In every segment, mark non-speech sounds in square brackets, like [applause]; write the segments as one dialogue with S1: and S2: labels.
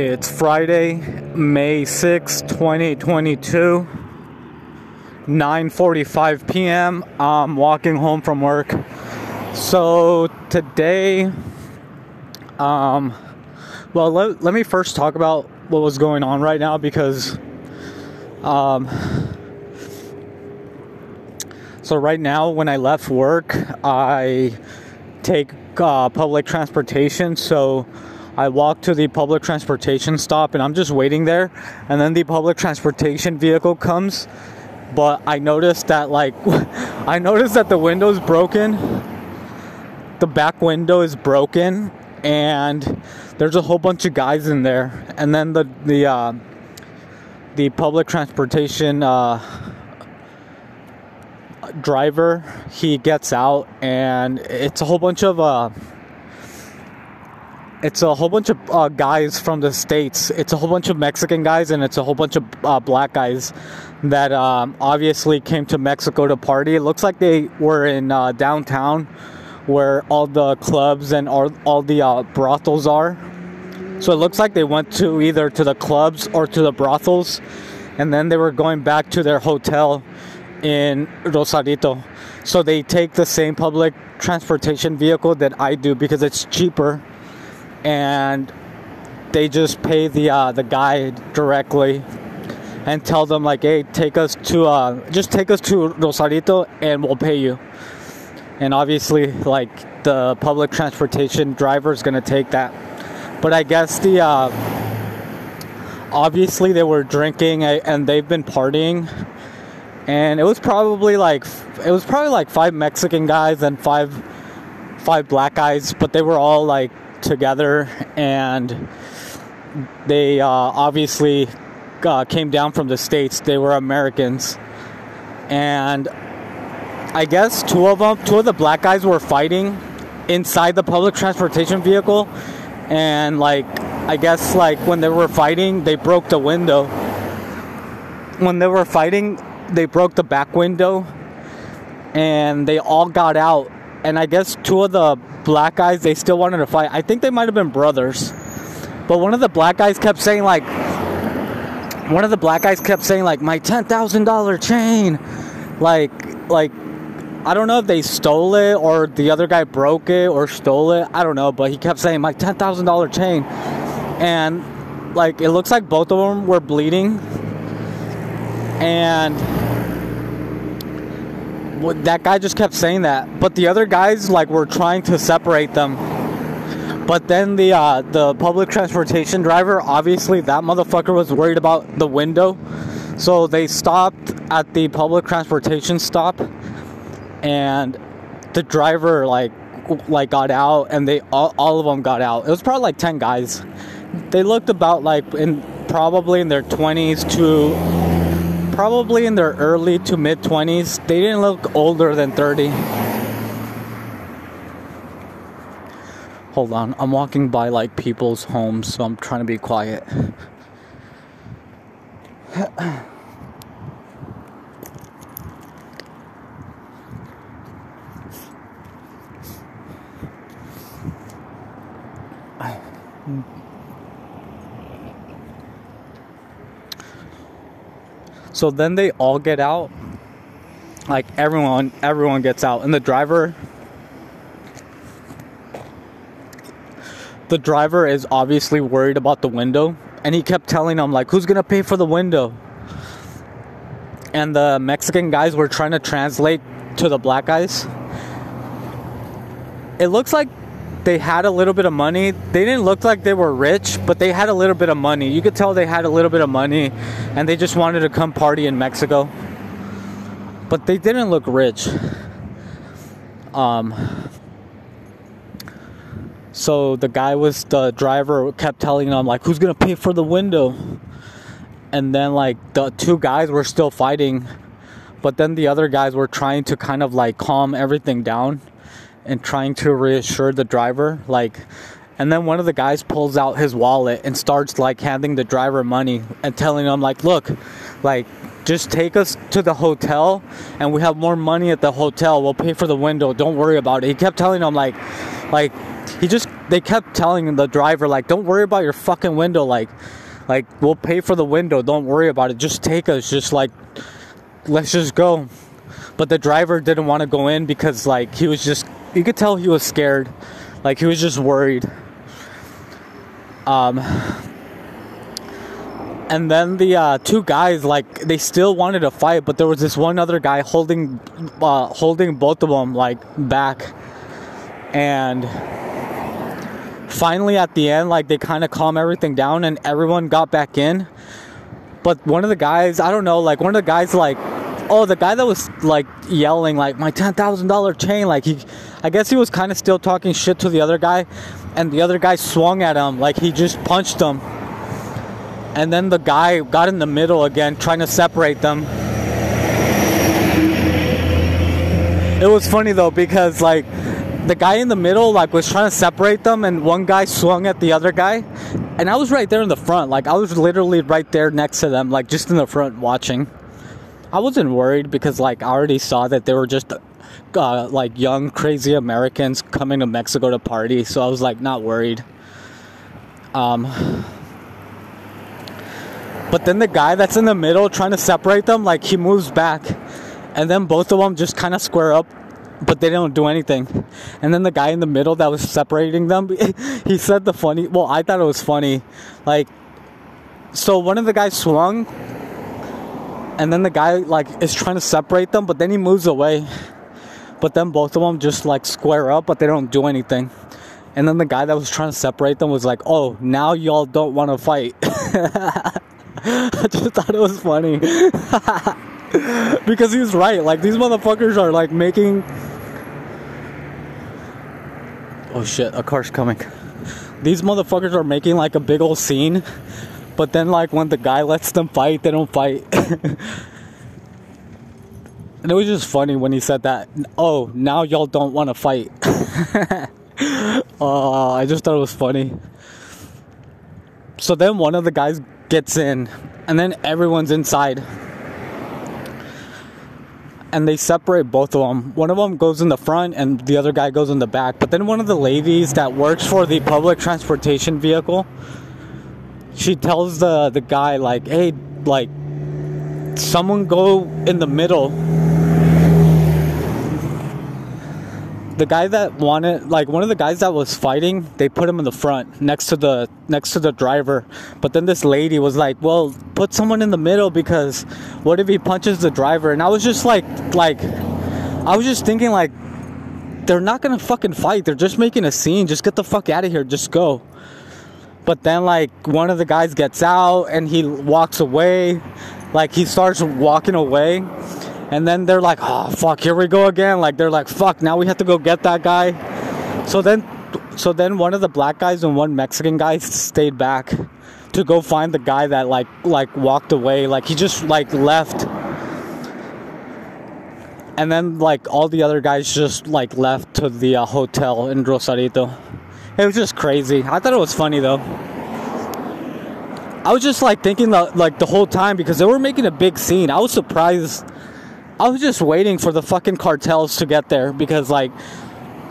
S1: It's Friday, May 6, 2022. 9:45 p.m. I'm walking home from work. So today um well let, let me first talk about what was going on right now because um so right now when I left work, I take uh, public transportation so I walk to the public transportation stop and I'm just waiting there. And then the public transportation vehicle comes. But I noticed that, like, [laughs] I noticed that the window's broken. The back window is broken. And there's a whole bunch of guys in there. And then the, the, uh, the public transportation, uh, driver he gets out and it's a whole bunch of uh it's a whole bunch of uh, guys from the states. It's a whole bunch of Mexican guys and it's a whole bunch of uh, black guys that um, obviously came to Mexico to party. It looks like they were in uh, downtown where all the clubs and all, all the uh, brothels are. So it looks like they went to either to the clubs or to the brothels and then they were going back to their hotel in Rosarito. So they take the same public transportation vehicle that I do because it's cheaper and they just pay the uh, the guy directly and tell them like, hey, take us to uh, just take us to Rosarito and we'll pay you. And obviously, like the public transportation driver is gonna take that. But I guess the uh, obviously they were drinking and they've been partying, and it was probably like it was probably like five Mexican guys and five five black guys, but they were all like together and they uh, obviously uh, came down from the states. They were americans. And i guess two of them two of the black guys were fighting inside the public transportation vehicle. And like i guess like when they were fighting they broke the window. When they were fighting they broke the back window. And they all got out and I guess two of the black guys they still wanted to fight. I think they might have been brothers, but one of the black guys kept saying like, one of the black guys kept saying like my ten thousand dollar chain, like like I don't know if they stole it or the other guy broke it or stole it. I don't know, but he kept saying my ten thousand dollar chain, and like it looks like both of them were bleeding, and that guy just kept saying that. But the other guys like were trying to separate them. But then the uh, the public transportation driver, obviously that motherfucker was worried about the window, so they stopped at the public transportation stop, and the driver like like got out, and they all, all of them got out. It was probably like ten guys. They looked about like in probably in their twenties to probably in their early to mid 20s. They didn't look older than 30. Hold on, I'm walking by like people's homes, so I'm trying to be quiet. So then they all get out. Like everyone everyone gets out and the driver the driver is obviously worried about the window and he kept telling them like who's to pay for the window? And the Mexican guys were trying to translate to the black guys. It looks like they had a little bit of money. They didn't look like they were rich, but they had a little bit of money. You could tell they had a little bit of money and they just wanted to come party in Mexico. But they didn't look rich. Um so the guy was the driver kept telling them like who's going to pay for the window? And then like the two guys were still fighting, but then the other guys were trying to kind of like calm everything down and trying to reassure the driver like and then one of the guys pulls out his wallet and starts like handing the driver money and telling him like look like just take us to the hotel and we have more money at the hotel. We'll pay for the window. Don't worry about it. He kept telling him like like he just they kept telling the driver like don't worry about your fucking window like like we'll pay for the window. Don't worry about it. Just take us. Just like let's just go. But the driver didn't want to go in because like he was just you could tell he was scared. Like he was just worried. Um and then the uh, two guys like they still wanted to fight but there was this one other guy holding uh, holding both of them like back and finally at the end like they kind of calm everything down and everyone got back in but one of the guys i don't know like one of the guys like oh the guy that was like yelling like my $10000 chain like he i guess he was kind of still talking shit to the other guy and the other guy swung at him like he just punched him. And then the guy got in the middle again trying to separate them. It was funny though because like the guy in the middle like was trying to separate them and one guy swung at the other guy. And i was right there in the front like i was literally right there next to them like just in the front watching i wasn't worried because like i already saw that they were just uh, like young crazy americans coming to mexico to party so i was like not worried um but then the guy that's in the middle trying to separate them like he moves back and then both of them just kind of square up but they don't do anything. And then the guy in the middle that was separating them, [laughs] he said the funny. Well, I thought it was funny. Like, so one of the guys swung, and then the guy like is trying to separate them, but then he moves away. But then both of them just like square up, but they don't do anything. And then the guy that was trying to separate them was like, "Oh, now y'all don't want to fight." [laughs] I just thought it was funny. [laughs] because he's right. Like these motherfuckers are like making Oh shit, a car's coming. These motherfuckers are making like a big old scene, but then like when the guy lets them fight, they don't fight. [laughs] and it was just funny when he said that. Oh, now y'all don't want to fight. [laughs] oh, I just thought it was funny. So then one of the guys gets in, and then everyone's inside and they separate both of them. One of them goes in the front and the other guy goes in the back. But then one of the ladies that works for the public transportation vehicle, she tells the the guy like, "Hey, like someone go in the middle. The guy that wanted like one of the guys that was fighting they put him in the front next to the next to the driver. But then this lady was like well put someone in the middle because what if he punches the driver? And i was just like like i was just thinking like they're not gonna fucking fight. They're just making a scene. Just get the fuck out of here. Just go but then like one of the guys gets out and he walks away like he starts walking away and then they're like, oh fuck, here we go again. Like they're like, fuck, now we have to go get that guy. So then, so then one of the black guys and one Mexican guy stayed back to go find the guy that like like walked away. Like he just like left. And then like all the other guys just like left to the uh, hotel in Rosarito. It was just crazy. I thought it was funny though. I was just like thinking the, like the whole time because they were making a big scene. I was surprised I was just waiting for the fucking cartels to get there because, like,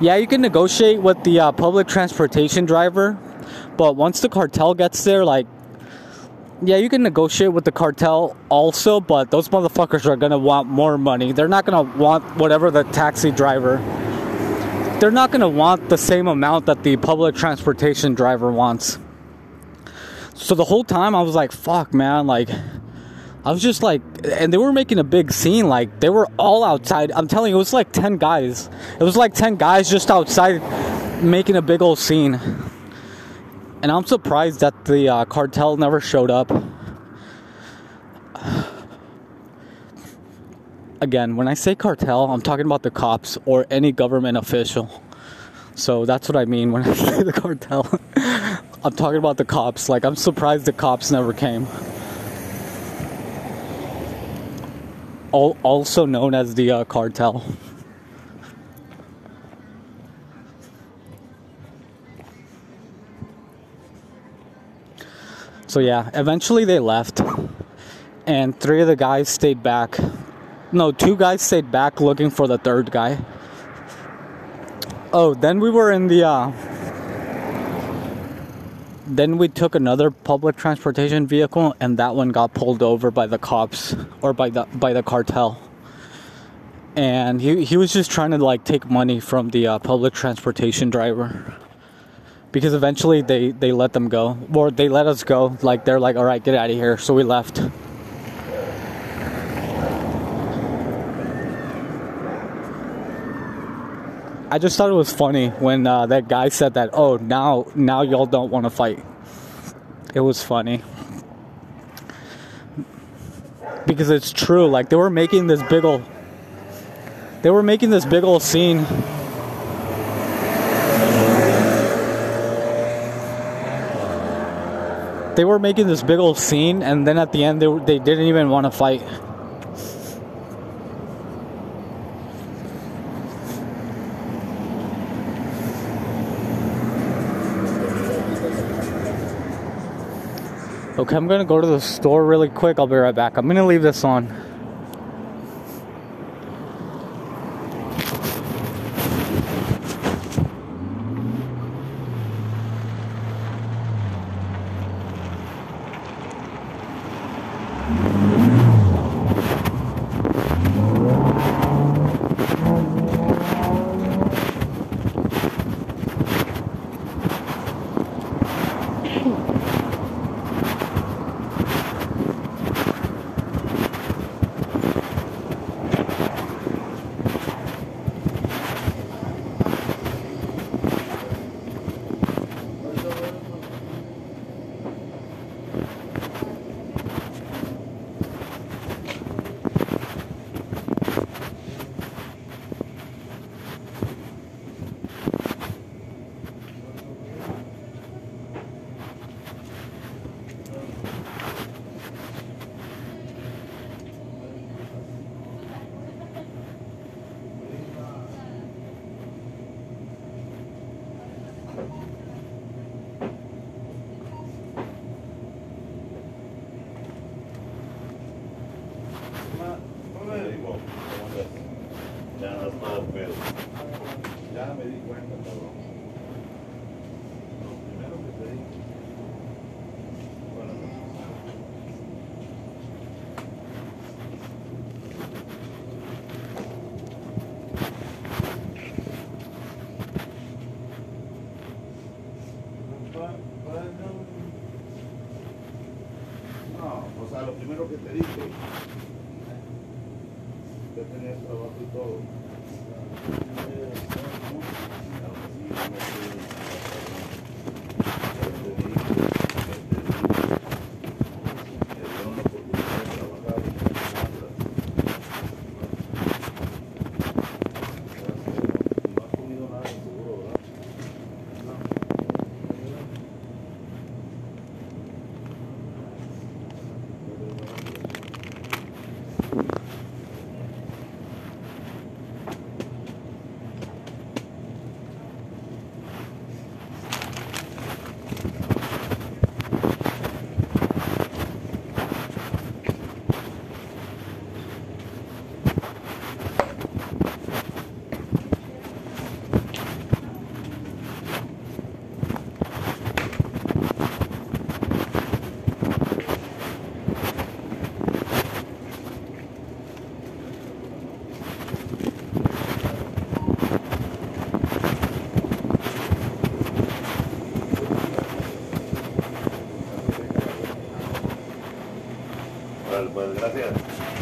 S1: yeah, you can negotiate with the uh, public transportation driver, but once the cartel gets there, like, yeah, you can negotiate with the cartel also, but those motherfuckers are gonna want more money. They're not gonna want whatever the taxi driver. They're not gonna want the same amount that the public transportation driver wants. So the whole time I was like, fuck, man, like I was just like, and they were making a big scene. Like they were all outside. I'm telling you, it was like ten guys. It was like ten guys just outside making a big old scene. And I'm surprised that the uh, cartel never showed up. Again, when I say cartel, I'm talking about the cops or any government official. So that's what I mean when [laughs] I say the cartel. [laughs] I'm talking about the cops. Like, I'm surprised the cops never came. also known as the uh, cartel. So yeah, eventually they left, and three of the guys stayed back. No, two guys stayed back looking for the third guy. Oh, then we were in the uh, then we took another public transportation vehicle and that one got pulled over by the cops or by the by the cartel. And he, he was just trying to like take money from the uh, public transportation driver because eventually they they let them go or they let us go. Like they're like all right get out of here. So we left I just thought it was funny when uh, that guy said that. Oh, now now y'all don't want to fight. It was funny because it's true. Like they were making this big ol' they were making this big old scene. They were making this big old scene, and then at the end, they they didn't even want to fight. Okay, I'm gonna go to the store really quick. I'll be right back. I'm gonna leave this on.
S2: o sea, lo primero que te dije, que tenías trabajo y todo. Vale, pues gracias.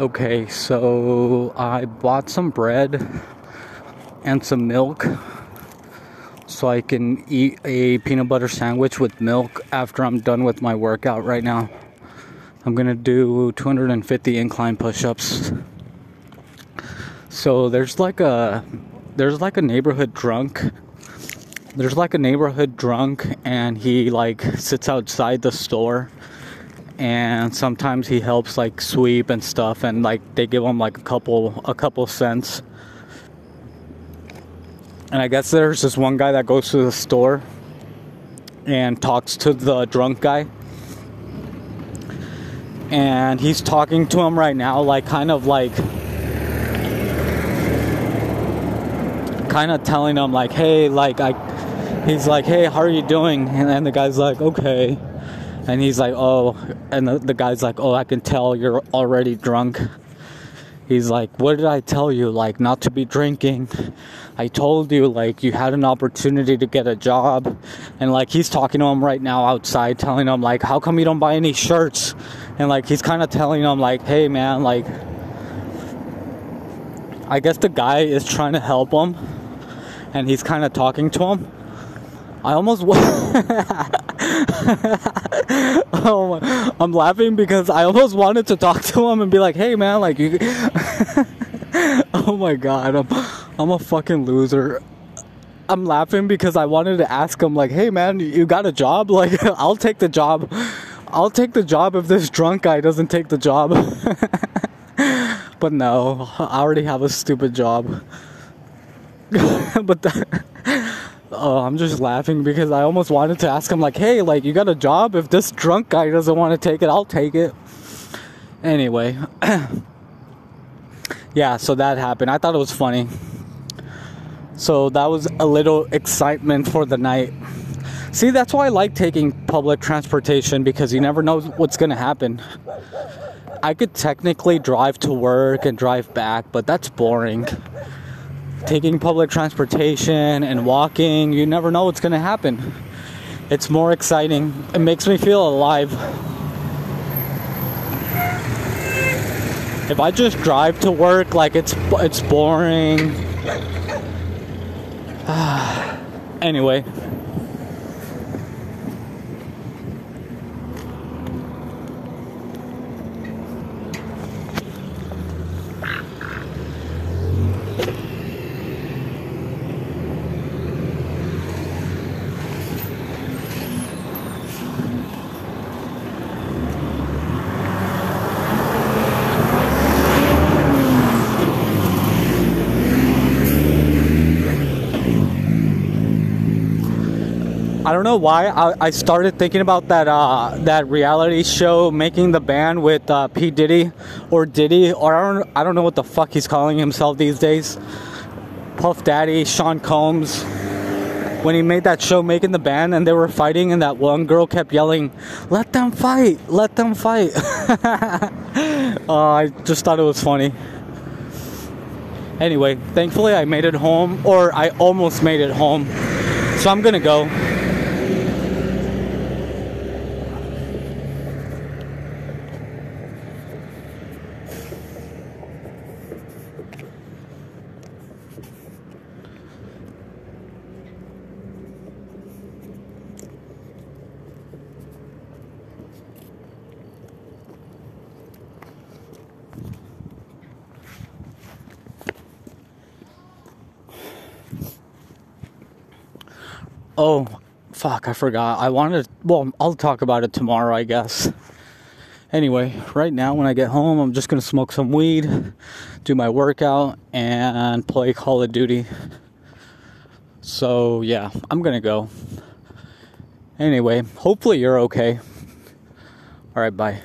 S1: Okay, so I bought some bread and some milk so I can eat a peanut butter sandwich with milk after I'm done with my workout right now. I'm gonna do 250 incline push ups. So there's like a there's like a neighborhood drunk. There's like a neighborhood drunk and he like sits outside the store and sometimes he helps like sweep and stuff and like they give him like a couple a couple cents and I guess there's this one guy that goes to the store and talks to the drunk guy. And he's talking to him right now, like kind of like kind of telling him like, hey, like I he's like, hey, how are you doing? And then the guy's like, okay. And he's like, oh, and the, the guy's like, oh, I can tell you're already drunk. He's like, What did I tell you? Like, not to be drinking. I told you, like, you had an opportunity to get a job. And, like, he's talking to him right now outside, telling him, like, How come you don't buy any shirts? And, like, he's kind of telling him, like, Hey, man, like, I guess the guy is trying to help him. And he's kind of talking to him. I almost. [laughs] [laughs] oh, I'm laughing because I almost wanted to talk to him and be like, "Hey, man, like you." [laughs] oh my god, I'm I'm a fucking loser. I'm laughing because I wanted to ask him like, "Hey, man, you got a job? [laughs] Like, I'll take the job. I'll take the job if this drunk guy doesn't take the job." but no, I already have a stupid job. but. The, Oh, I'm just laughing because I almost wanted to ask him, like, hey, like, you got a job? If this drunk guy doesn't want to take it, I'll take it. Anyway, [clears throat] yeah, so that happened. I thought it was funny. So that was a little excitement for the night. See, that's why I like taking public transportation because you never know what's going to happen. I could technically drive to work and drive back, but that's boring taking public transportation and walking, you never know what's going to happen. It's more exciting. It makes me feel alive. If I just drive to work like it's it's boring. [sighs] anyway, don't know why I, I started thinking about that uh, that reality show making the band with uh, P Diddy or Diddy or I don't I don't know what the fuck he's calling himself these days. Puff Daddy, Sean Combs. When he made that show making the band and they were fighting and that one girl kept yelling, "Let them fight! Let them fight!" [laughs] uh, I just thought it was funny. Anyway, thankfully I made it home, or I almost made it home. So I'm gonna go. Oh, fuck, I forgot. I wanted, well, I'll talk about it tomorrow, I guess. Anyway, right now when I get home, I'm just gonna smoke some weed, do my workout, and play Call of Duty. So, yeah, I'm gonna go. Anyway, hopefully you're okay. Alright, bye.